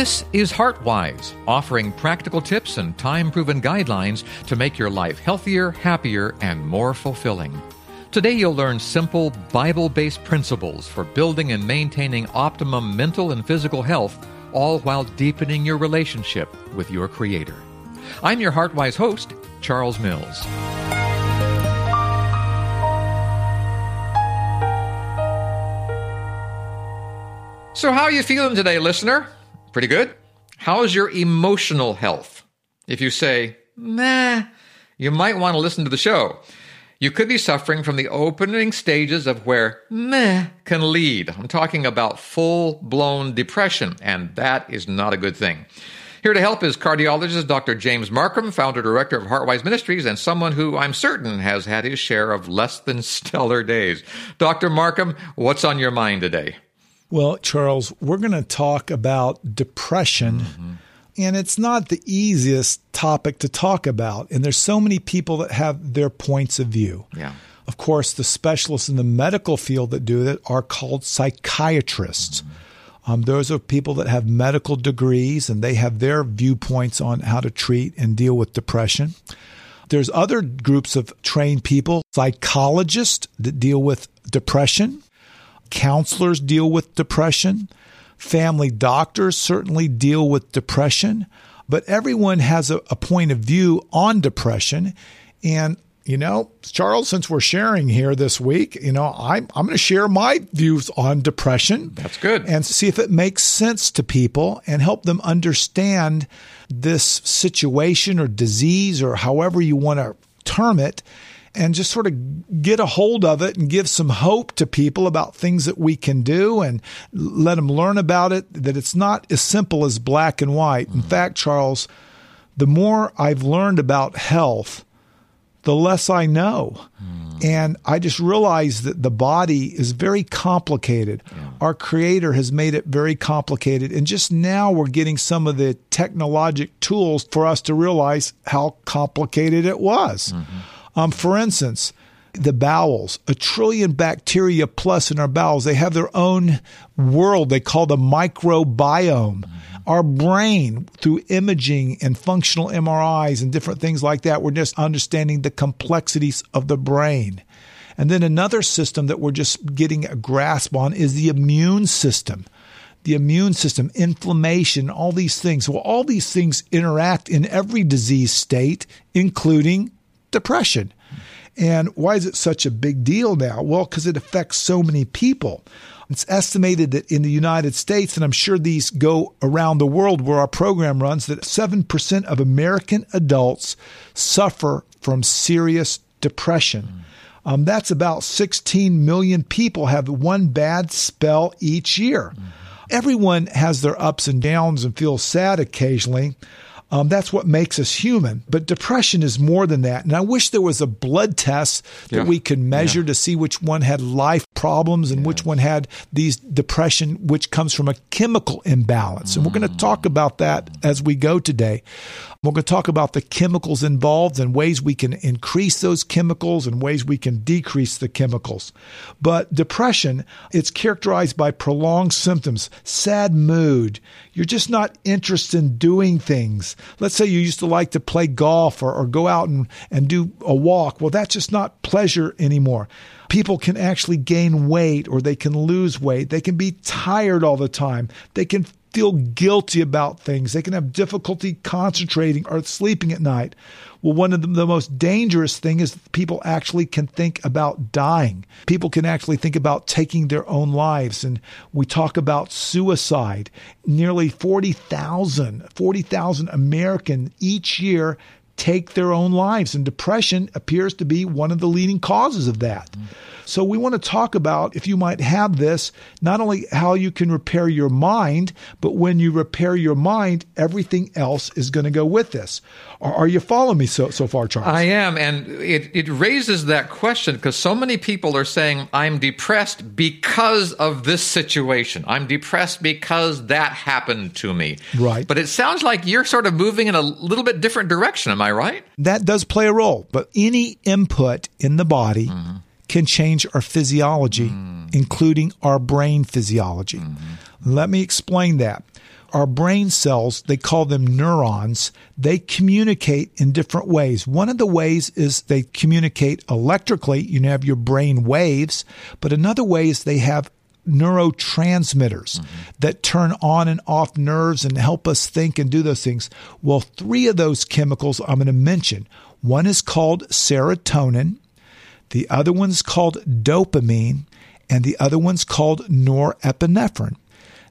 This is HeartWise, offering practical tips and time proven guidelines to make your life healthier, happier, and more fulfilling. Today, you'll learn simple Bible based principles for building and maintaining optimum mental and physical health, all while deepening your relationship with your Creator. I'm your HeartWise host, Charles Mills. So, how are you feeling today, listener? Pretty good? How's your emotional health? If you say, nah, you might want to listen to the show. You could be suffering from the opening stages of where meh can lead. I'm talking about full blown depression, and that is not a good thing. Here to help is cardiologist Dr. James Marcum, founder director of Heartwise Ministries, and someone who I'm certain has had his share of less than stellar days. Dr. Marcum, what's on your mind today? Well, Charles, we're going to talk about depression. Mm-hmm. And it's not the easiest topic to talk about. And there's so many people that have their points of view. Yeah. Of course, the specialists in the medical field that do it are called psychiatrists. Mm-hmm. Um, those are people that have medical degrees and they have their viewpoints on how to treat and deal with depression. There's other groups of trained people, psychologists that deal with depression. Counselors deal with depression. Family doctors certainly deal with depression. But everyone has a, a point of view on depression. And you know, Charles, since we're sharing here this week, you know, I'm, I'm going to share my views on depression. That's good. And see if it makes sense to people and help them understand this situation or disease or however you want to term it and just sort of get a hold of it and give some hope to people about things that we can do and let them learn about it, that it's not as simple as black and white. Mm-hmm. In fact, Charles, the more I've learned about health, the less I know. Mm. And I just realized that the body is very complicated. Yeah. Our creator has made it very complicated. And just now we're getting some of the technologic tools for us to realize how complicated it was. Mm-hmm. Um, for instance, the bowels, a trillion bacteria plus in our bowels, they have their own world they call the microbiome. Our brain, through imaging and functional MRIs and different things like that, we're just understanding the complexities of the brain. And then another system that we're just getting a grasp on is the immune system. The immune system, inflammation, all these things. Well, all these things interact in every disease state, including depression. And why is it such a big deal now? Well, because it affects so many people. It's estimated that in the United States, and I'm sure these go around the world where our program runs, that 7% of American adults suffer from serious depression. Mm. Um, that's about 16 million people have one bad spell each year. Mm. Everyone has their ups and downs and feels sad occasionally. Um, that's what makes us human. But depression is more than that. And I wish there was a blood test that yeah. we could measure yeah. to see which one had life problems and which one had these depression, which comes from a chemical imbalance. And we're going to talk about that as we go today. We're going to talk about the chemicals involved and ways we can increase those chemicals and ways we can decrease the chemicals. But depression, it's characterized by prolonged symptoms, sad mood. You're just not interested in doing things. Let's say you used to like to play golf or, or go out and, and do a walk. Well, that's just not pleasure anymore people can actually gain weight or they can lose weight. They can be tired all the time. They can feel guilty about things. They can have difficulty concentrating or sleeping at night. Well, one of the, the, most dangerous thing is people actually can think about dying. People can actually think about taking their own lives. And we talk about suicide. Nearly 40,000, 40,000 American each year take their own lives. And depression appears to be one of the leading causes of that. Mm-hmm. So we want to talk about if you might have this, not only how you can repair your mind, but when you repair your mind, everything else is going to go with this. Are, are you following me so, so far, Charles? I am. And it, it raises that question because so many people are saying, I'm depressed because of this situation. I'm depressed because that happened to me. Right. But it sounds like you're sort of moving in a little bit different direction. Am I right? That does play a role. But any input in the body, mm-hmm can change our physiology, mm. including our brain physiology. Mm-hmm. Let me explain that. our brain cells, they call them neurons, they communicate in different ways. One of the ways is they communicate electrically. You have your brain waves, but another way is they have neurotransmitters mm-hmm. that turn on and off nerves and help us think and do those things. Well, three of those chemicals I'm going to mention. One is called serotonin, the other one's called dopamine, and the other one's called norepinephrine.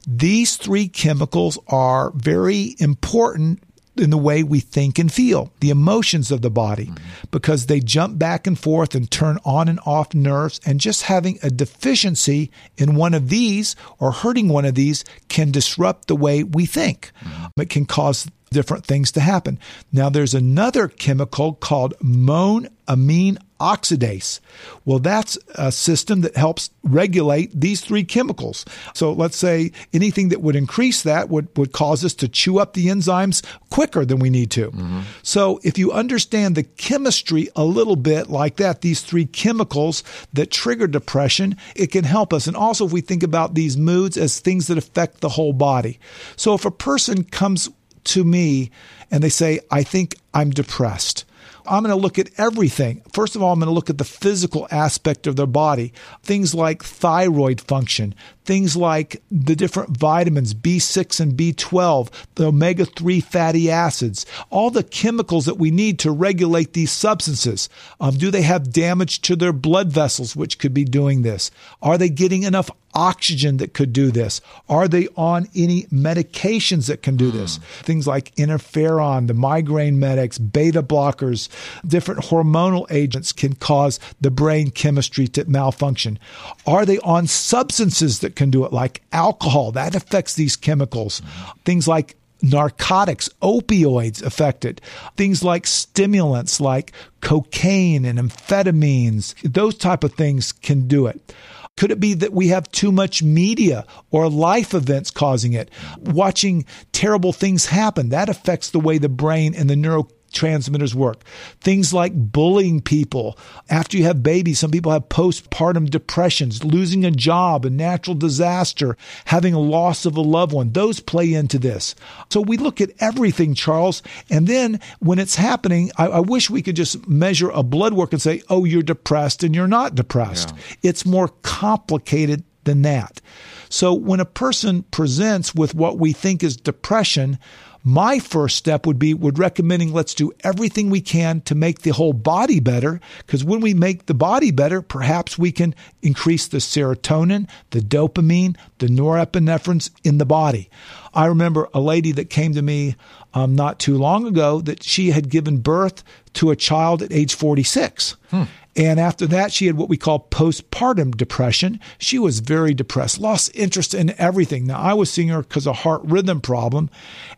These three chemicals are very important in the way we think and feel, the emotions of the body, mm-hmm. because they jump back and forth and turn on and off nerves. And just having a deficiency in one of these or hurting one of these can disrupt the way we think. Mm-hmm. It can cause different things to happen. Now, there's another chemical called monoamine oxidase. Well, that's a system that helps regulate these three chemicals. So let's say anything that would increase that would, would cause us to chew up the enzymes quicker than we need to. Mm-hmm. So if you understand the chemistry a little bit like that, these three chemicals that trigger depression, it can help us. And also if we think about these moods as things that affect the whole body. So if a person comes to me and they say, I think I'm depressed. I'm going to look at everything. First of all, I'm going to look at the physical aspect of their body, things like thyroid function, things like the different vitamins, B6 and B12, the omega 3 fatty acids, all the chemicals that we need to regulate these substances. Um, do they have damage to their blood vessels, which could be doing this? Are they getting enough oxygen that could do this? Are they on any medications that can do this? Things like interferon, the migraine medics, beta blockers, different hormonal agents can cause the brain chemistry to malfunction. Are they on substances that can do it, like alcohol. That affects these chemicals. Things like narcotics, opioids affect it. Things like stimulants like cocaine and amphetamines, those type of things can do it. Could it be that we have too much media or life events causing it? Watching terrible things happen, that affects the way the brain and the neuro transmitters work. Things like bullying people. After you have babies, some people have postpartum depressions, losing a job, a natural disaster, having a loss of a loved one. Those play into this. So we look at everything, Charles. And then when it's happening, I, I wish we could just measure a blood work and say, oh, you're depressed and you're not depressed. Yeah. It's more complicated than that. So when a person presents with what we think is depression, my first step would be would recommending let's do everything we can to make the whole body better because when we make the body better perhaps we can increase the serotonin the dopamine the norepinephrines in the body i remember a lady that came to me um, not too long ago that she had given birth to a child at age 46 hmm. And after that, she had what we call postpartum depression. She was very depressed, lost interest in everything. Now, I was seeing her because of heart rhythm problem.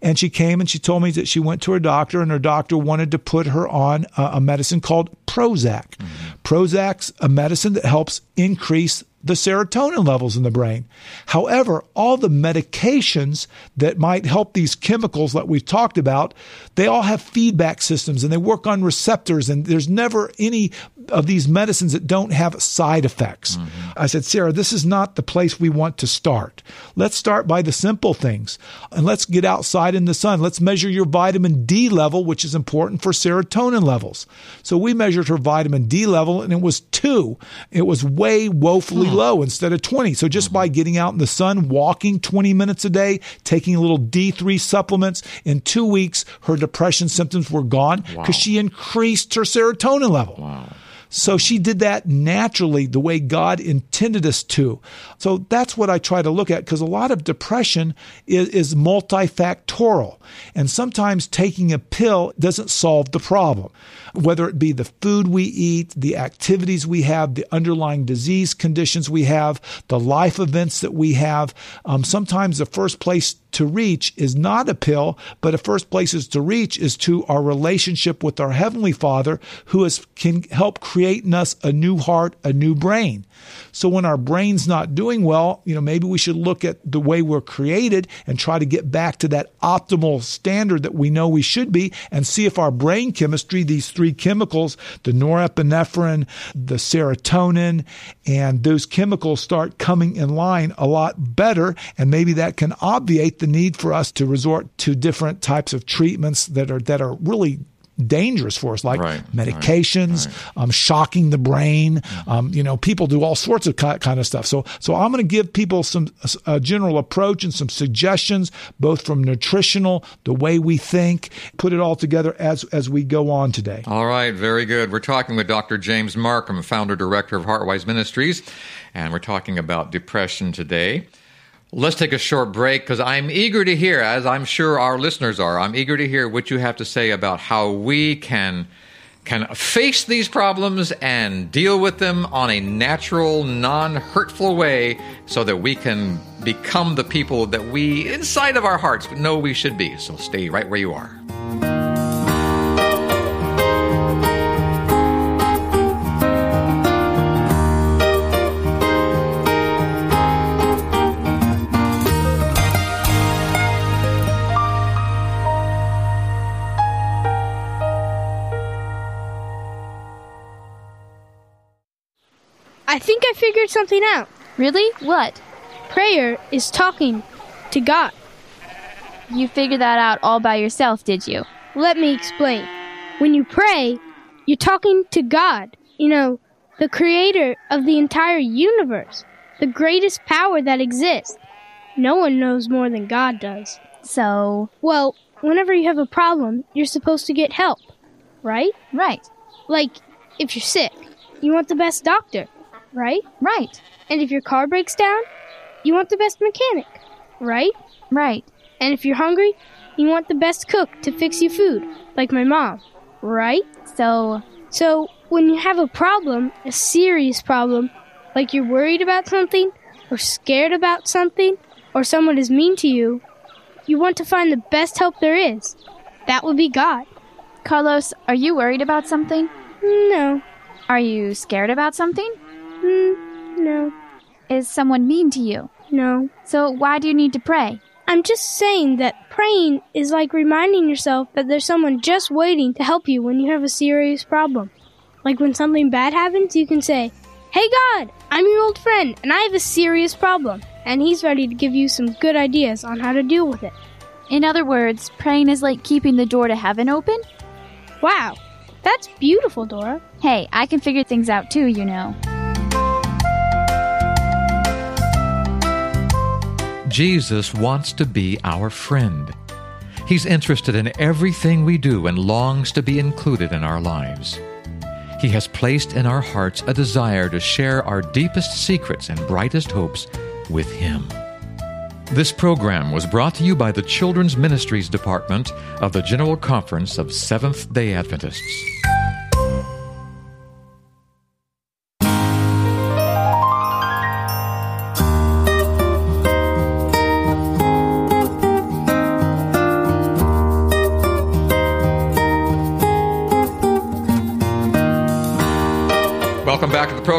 And she came and she told me that she went to her doctor, and her doctor wanted to put her on a, a medicine called Prozac. Mm-hmm. Prozac's a medicine that helps increase the serotonin levels in the brain. However, all the medications that might help these chemicals that we've talked about, they all have feedback systems and they work on receptors and there's never any of these medicines that don't have side effects. Mm-hmm. I said, Sarah, this is not the place we want to start. Let's start by the simple things and let's get outside in the sun. Let's measure your vitamin D level, which is important for serotonin levels. So we measured her vitamin D level and it was two. It was way woefully Mm. low instead of 20. So just mm-hmm. by getting out in the sun, walking 20 minutes a day, taking a little D3 supplements, in two weeks, her depression symptoms were gone because wow. she increased her serotonin level. Wow. So she did that naturally the way God intended us to. So that's what I try to look at because a lot of depression is, is, multifactorial. And sometimes taking a pill doesn't solve the problem whether it be the food we eat, the activities we have, the underlying disease conditions we have, the life events that we have. Um, sometimes the first place to reach is not a pill, but the first places to reach is to our relationship with our Heavenly Father, who is, can help create in us a new heart, a new brain. So when our brain's not doing well, you know, maybe we should look at the way we're created and try to get back to that optimal standard that we know we should be and see if our brain chemistry, these three chemicals, the norepinephrine, the serotonin, and those chemicals start coming in line a lot better. And maybe that can obviate the need for us to resort to different types of treatments that are that are really dangerous for us, like Right, medications, right, Um, shocking the brain. Um, you know, people do all sorts of ki- kind of stuff. So, so I'm going to give people some a general approach and some suggestions, both from nutritional, the way we think, put it all together as as we go on today. All right, very good. We're talking with Dr. James Marcum, founder director of Heartwise Ministries, and we're talking about depression today. Let's take a short break because I'm eager to hear, as I'm sure our listeners are, I'm eager to hear what you have to say about how we can can face these problems and deal with them on a natural, non-hurtful way so that we can become the people that we inside of our hearts know we should be. So stay right where you are. Something out. Really? What? Prayer is talking to God. You figured that out all by yourself, did you? Let me explain. When you pray, you're talking to God, you know, the creator of the entire universe, the greatest power that exists. No one knows more than God does. So, Well, whenever you have a problem, you're supposed to get help, right? right, Like, if you're sick, you want the best doctor, right? right, And if your car breaks down, you want the best mechanic, right? right. And if you're hungry, you want the best cook to fix you food, like my mom, right? So, So, when you have a problem, a serious problem, like you're worried about something, or scared about something, or someone is mean to you, you want to find the best help there is. That would be God. Carlos, are you worried about something? No, Are you scared about something? Mm, no, Is someone mean to you? no. So, why do you need to pray? I'm just saying that praying is like reminding yourself that there's someone just waiting to help you when you have a serious problem. Like when something bad happens, you can say, Hey God, I'm your old friend and I have a serious problem. And he's ready to give you some good ideas on how to deal with it. In other words, praying is like keeping the door to heaven open? Wow, that's beautiful, Dora. Hey, I can figure things out too, you know. Jesus wants to be our friend. He's interested in everything we do and longs to be included in our lives. He has placed in our hearts a desire to share our deepest secrets and brightest hopes with Him. This program was brought to you by the Children's Ministries Department of the General Conference of Seventh day Adventists.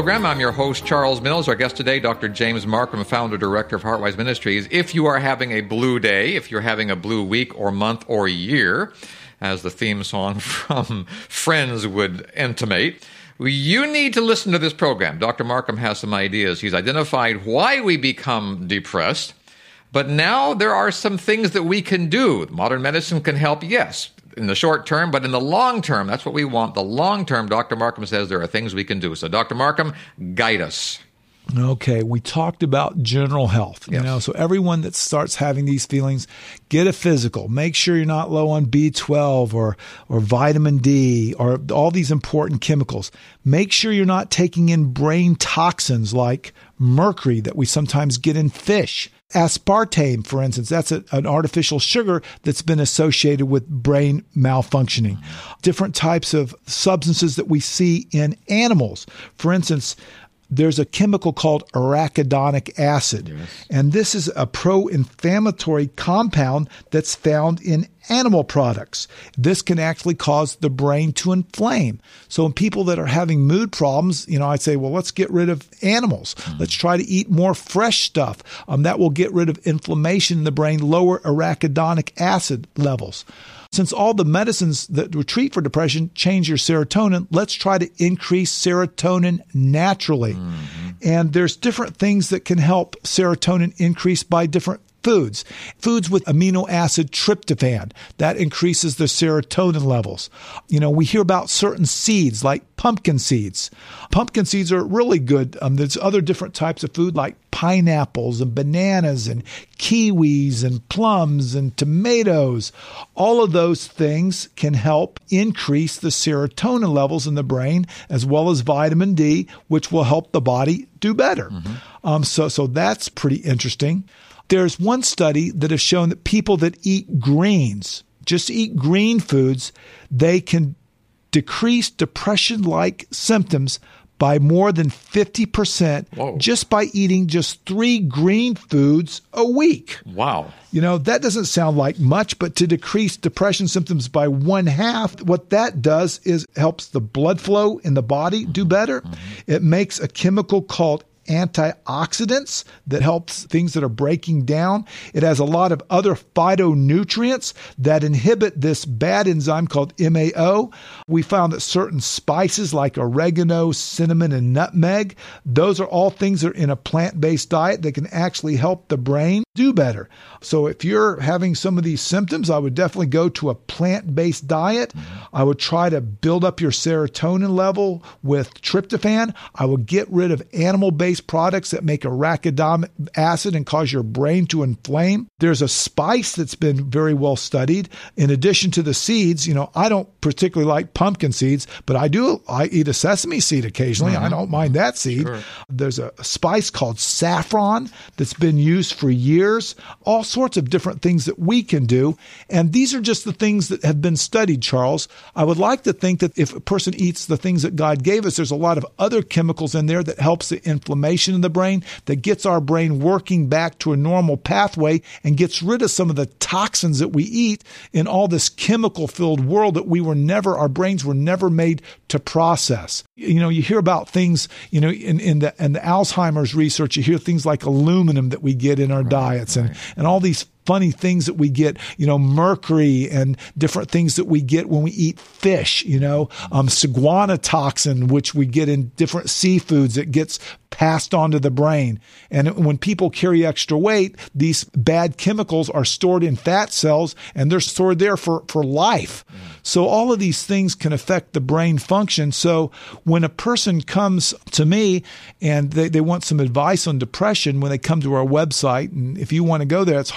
Program. I'm your host, Charles Mills. Our guest today, Dr. James Marcum, founder director of Heartwise Ministries. If you are having a blue day, if you're having a blue week or month or year, as the theme song from Friends would intimate, you need to listen to this program. Dr. Marcum has some ideas. He's identified why we become depressed. But now there are some things that we can do. Modern medicine can help, yes, in the short term, but in the long term, that's what we want. The long term, Dr. Marcum says there are things we can do. So, Dr. Marcum, guide us. Okay, we talked about general health. You Yes. know, so everyone that starts having these feelings, get a physical. Make sure you're not low on B12 or or vitamin D or all these important chemicals. Make sure you're not taking in brain toxins like mercury that we sometimes get in fish. Aspartame, for instance, that's a, an artificial sugar that's been associated with brain malfunctioning. Different types of substances that we see in animals. For instance, there's a chemical called arachidonic acid. And this is a pro inflammatory compound that's found in animal products. This can actually cause the brain to inflame. So, in people that are having mood problems, you know, I'd say, well, let's get rid of animals. Let's try to eat more fresh stuff. Um, that will get rid of inflammation in the brain, lower arachidonic acid levels. Since all the medicines that we treat for depression change your serotonin, let's try to increase serotonin naturally. Mm-hmm. And there's different things that can help serotonin increase by different foods. Foods with amino acid tryptophan, that increases the serotonin levels. You know, we hear about certain seeds like pumpkin seeds. Pumpkin seeds are really good. Um, there's other different types of food like pineapples and bananas and kiwis and plums and tomatoes. All of those things can help increase the serotonin levels in the brain as well as vitamin D, which will help the body do better. Mm-hmm. Um, so, so that's pretty interesting. There's one study that has shown that people that eat greens, just eat green foods, they can decrease depression like symptoms by more than 50% Whoa. just by eating just three green foods a week. Wow. You know, that doesn't sound like much, but to decrease depression symptoms by one half, what that does is helps the blood flow in the body do better. Mm-hmm. It makes a chemical called antioxidants that helps things that are breaking down. It has a lot of other phytonutrients that inhibit this bad enzyme called MAO. We found that certain spices like oregano, cinnamon, and nutmeg, those are all things that are in a plant-based diet that can actually help the brain do better. So if you're having some of these symptoms, I would definitely go to a plant-based diet. Mm-hmm. I would try to build up your serotonin level with tryptophan. I would get rid of animal-based based products that make arachidonic acid and cause your brain to inflame. There's a spice that's been very well studied. In addition to the seeds, you know, I don't particularly like pumpkin seeds, but I do, I eat a sesame seed occasionally. Mm-hmm. I don't mind that seed. Sure. There's a spice called saffron that's been used for years, all sorts of different things that we can do. And these are just the things that have been studied, Charles. I would like to think that if a person eats the things that God gave us, there's a lot of other chemicals in there that helps the inflammation inflammation in the brain that gets our brain working back to a normal pathway and gets rid of some of the toxins that we eat in all this chemical filled world that we were never, our brains were never made to process. You know, you hear about things, you know, in, in the, in the Alzheimer's research, you hear things like aluminum that we get in our right, diets right. and, and all these funny things that we get, you know, mercury and different things that we get when we eat fish, you know, um, saguana toxin, which we get in different seafoods that gets passed on to the brain. And when people carry extra weight, these bad chemicals are stored in fat cells and they're stored there for, for life. Mm. So all of these things can affect the brain function. So when a person comes to me and they, they want some advice on depression, when they come to our website, and if you want to go there, it's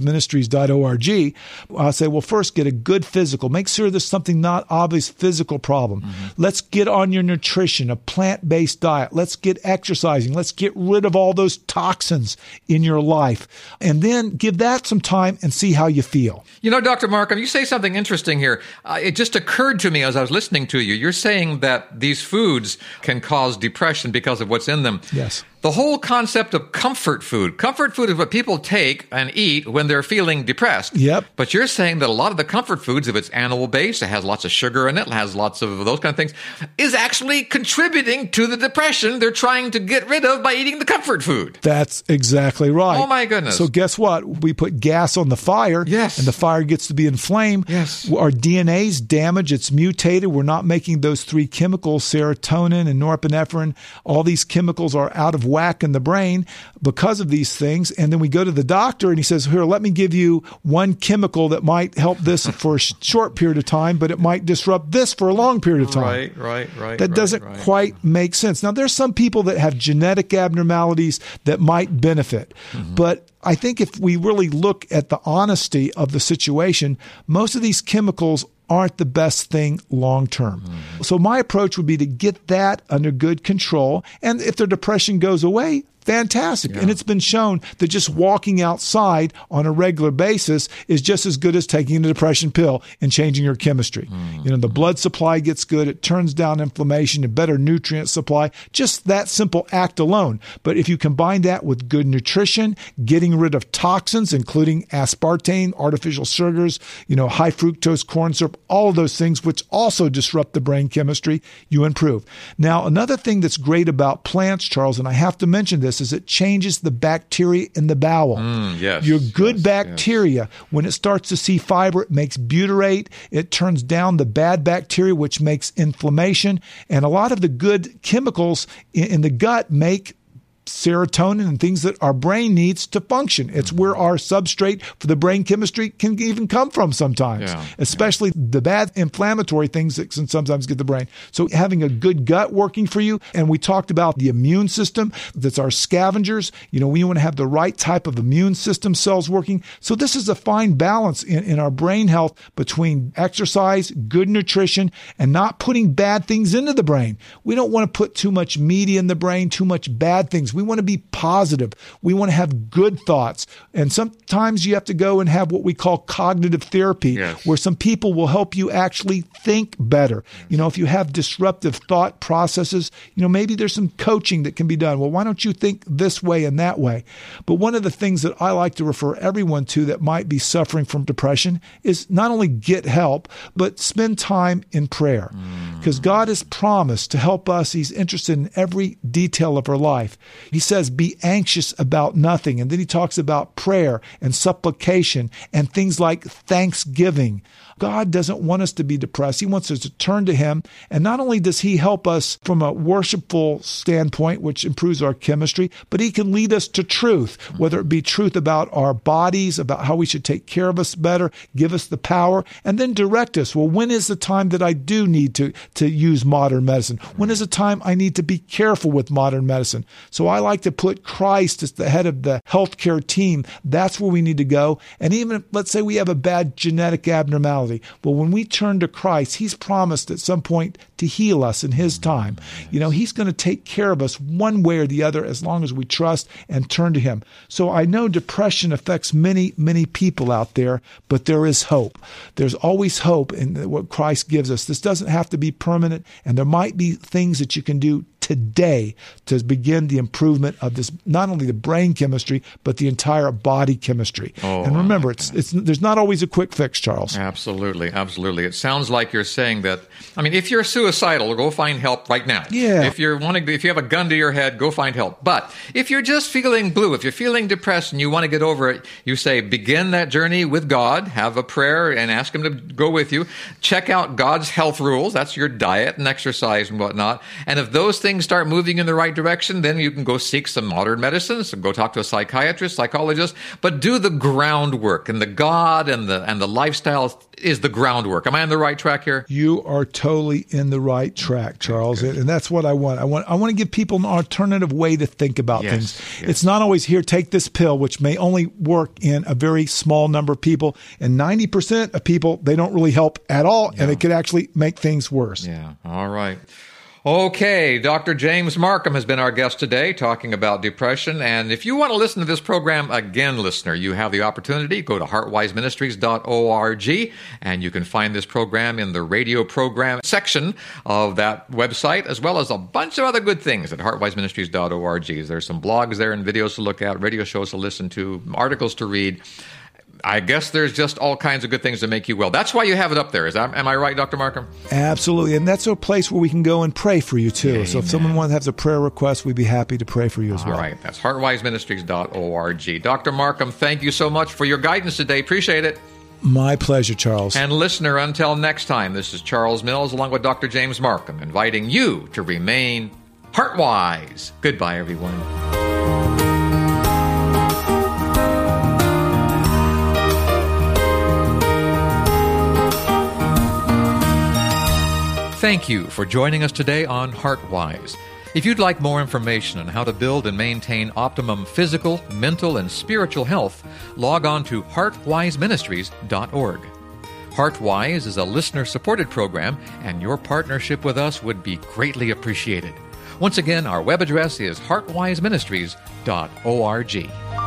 heartwiseministries.org. I'll say, well, first get a good physical. Make sure there's something not obvious physical problem. Mm-hmm. Let's get on your nutrition, a plant based diet. Let's get exercising. Let's get rid of all those toxins in your life. And then give that some time and see how you feel. You know, Dr. Marcum, you say something interesting here. Uh, it just occurred to me as I was listening to you. You're saying that these foods can cause depression because of what's in them. Yes the whole concept of comfort food. Comfort food is what people take and eat when they're feeling depressed. Yep. But you're saying that a lot of the comfort foods, if it's animal based, it has lots of sugar in it, it has lots of those kind of things, is actually contributing to the depression they're trying to get rid of by eating the comfort food. That's exactly right. Oh my goodness. So guess what? We put gas on the fire. Yes. And the fire gets to be inflamed. Yes. Our DNA's damaged. It's mutated. We're not making those three chemicals, serotonin and norepinephrine. All these chemicals are out of whack in the brain because of these things. And then we go to the doctor and he says, Here, let me give you one chemical that might help this for a short period of time, but it might disrupt this for a long period of time. Right, right, right. That right, doesn't right. quite make sense. Now, there's some people that have genetic abnormalities that might benefit, mm-hmm. but I think if we really look at the honesty of the situation, most of these chemicals aren't the best thing long term. Mm. So my approach would be to get that under good control. And if their depression goes away, fantastic. Yeah. And it's been shown that just walking outside on a regular basis is just as good as taking a depression pill and changing your chemistry. Mm. You know, the blood supply gets good, it turns down inflammation, a better nutrient supply, just that simple act alone. But if you combine that with good nutrition, getting rid of toxins, including aspartame, artificial sugars, you know, high fructose corn syrup, all of those things, which also disrupt the brain chemistry, you improve. Now, another thing that's great about plants, Charles, and I have to mention this, this is it changes the bacteria in the bowel. Mm, yes, Your good yes, bacteria, yes. when it starts to see fiber, it makes butyrate. It turns down the bad bacteria, which makes inflammation. And a lot of the good chemicals in, in the gut make serotonin and things that our brain needs to function. It's mm-hmm. where our substrate for the brain chemistry can even come from sometimes, Yeah. especially the bad inflammatory things that can sometimes get the brain. So having a good gut working for you. And we talked about the immune system that's our scavengers. You know, we want to have the right type of immune system cells working. So this is a fine balance in, in our brain health between exercise, good nutrition, and not putting bad things into the brain. We don't want to put too much media in the brain, too much bad things. We want to be positive. We want to have good thoughts. And sometimes you have to go and have what we call cognitive therapy, Yes. where some people will help you actually think better. You know, if you have disruptive thought processes, you know, maybe there's some coaching that can be done. Well, why don't you think this way and that way? But one of the things that I like to refer everyone to that might be suffering from depression is not only get help, but spend time in prayer. Mm. Because God has promised to help us. He's interested in every detail of our life. He says, be anxious about nothing. And then he talks about prayer and supplication and things like thanksgiving. God doesn't want us to be depressed. He wants us to turn to Him. And not only does He help us from a worshipful standpoint, which improves our chemistry, but He can lead us to truth, whether it be truth about our bodies, about how we should take care of us better, give us the power, and then direct us. Well, when is the time that I do need to, to use modern medicine? When is the time I need to be careful with modern medicine? So I like to put Christ as the head of the healthcare team. That's where we need to go. And even let's say we have a bad genetic abnormality, well, when we turn to Christ, He's promised at some point to heal us in His time. You know, He's going to take care of us one way or the other as long as we trust and turn to Him. So I know depression affects many, many people out there, but there is hope. There's always hope in what Christ gives us. This doesn't have to be permanent, and there might be things that you can do today to begin the improvement of this not only the brain chemistry but the entire body chemistry. Oh, and remember, it's it's there's not always a quick fix, Charles. Absolutely, absolutely. It sounds like you're saying that. I mean, if you're suicidal, go find help right now. Yeah. If you're wanting, to, if you have a gun to your head, go find help. But if you're just feeling blue, if you're feeling depressed and you want to get over it, you say begin that journey with God. Have a prayer and ask Him to go with you. Check out God's health rules. That's your diet and exercise and whatnot. And if those things start moving in the right direction, then you can go seek some modern medicines and go talk to a psychiatrist, psychologist. But do the groundwork and the God and the and the lifestyle is the groundwork. Am I on the right track here? You are totally in the right track, Charles, and that's what I want. I want I want to give people an alternative way to think about Yes, things. yes. It's not always here take this pill which may only work in a very small number of people and 90% of people they don't really help at all and it could actually make things worse. Yeah. All right. Okay, Dr. James Marcum has been our guest today talking about depression. And if you want to listen to this program again, listener, you have the opportunity. Go to heartwiseministries.org and you can find this program in the radio program section of that website, as well as a bunch of other good things at heartwiseministries.org. There's some blogs there and videos to look at, radio shows to listen to, articles to read. I guess there's just all kinds of good things to make you well. That's why you have it up there. Is that, am I right, Dr. Marcum? Absolutely. And that's a place where we can go and pray for you too. So if someone wants to have a prayer request, we'd be happy to pray for you as well. All right, that's heartwiseministries.org. Dr. Marcum, thank you so much for your guidance today. Appreciate it. My pleasure, Charles. And listener, until next time, this is Charles Mills along with Dr. James Marcum, inviting you to remain heartwise. Goodbye, everyone. Thank you for joining us today on Heartwise. If you'd like more information on how to build and maintain optimum physical, mental, and spiritual health, log on to heartwiseministries.org. Heartwise is a listener supported program, and your partnership with us would be greatly appreciated. Once again, our web address is heartwiseministries.org.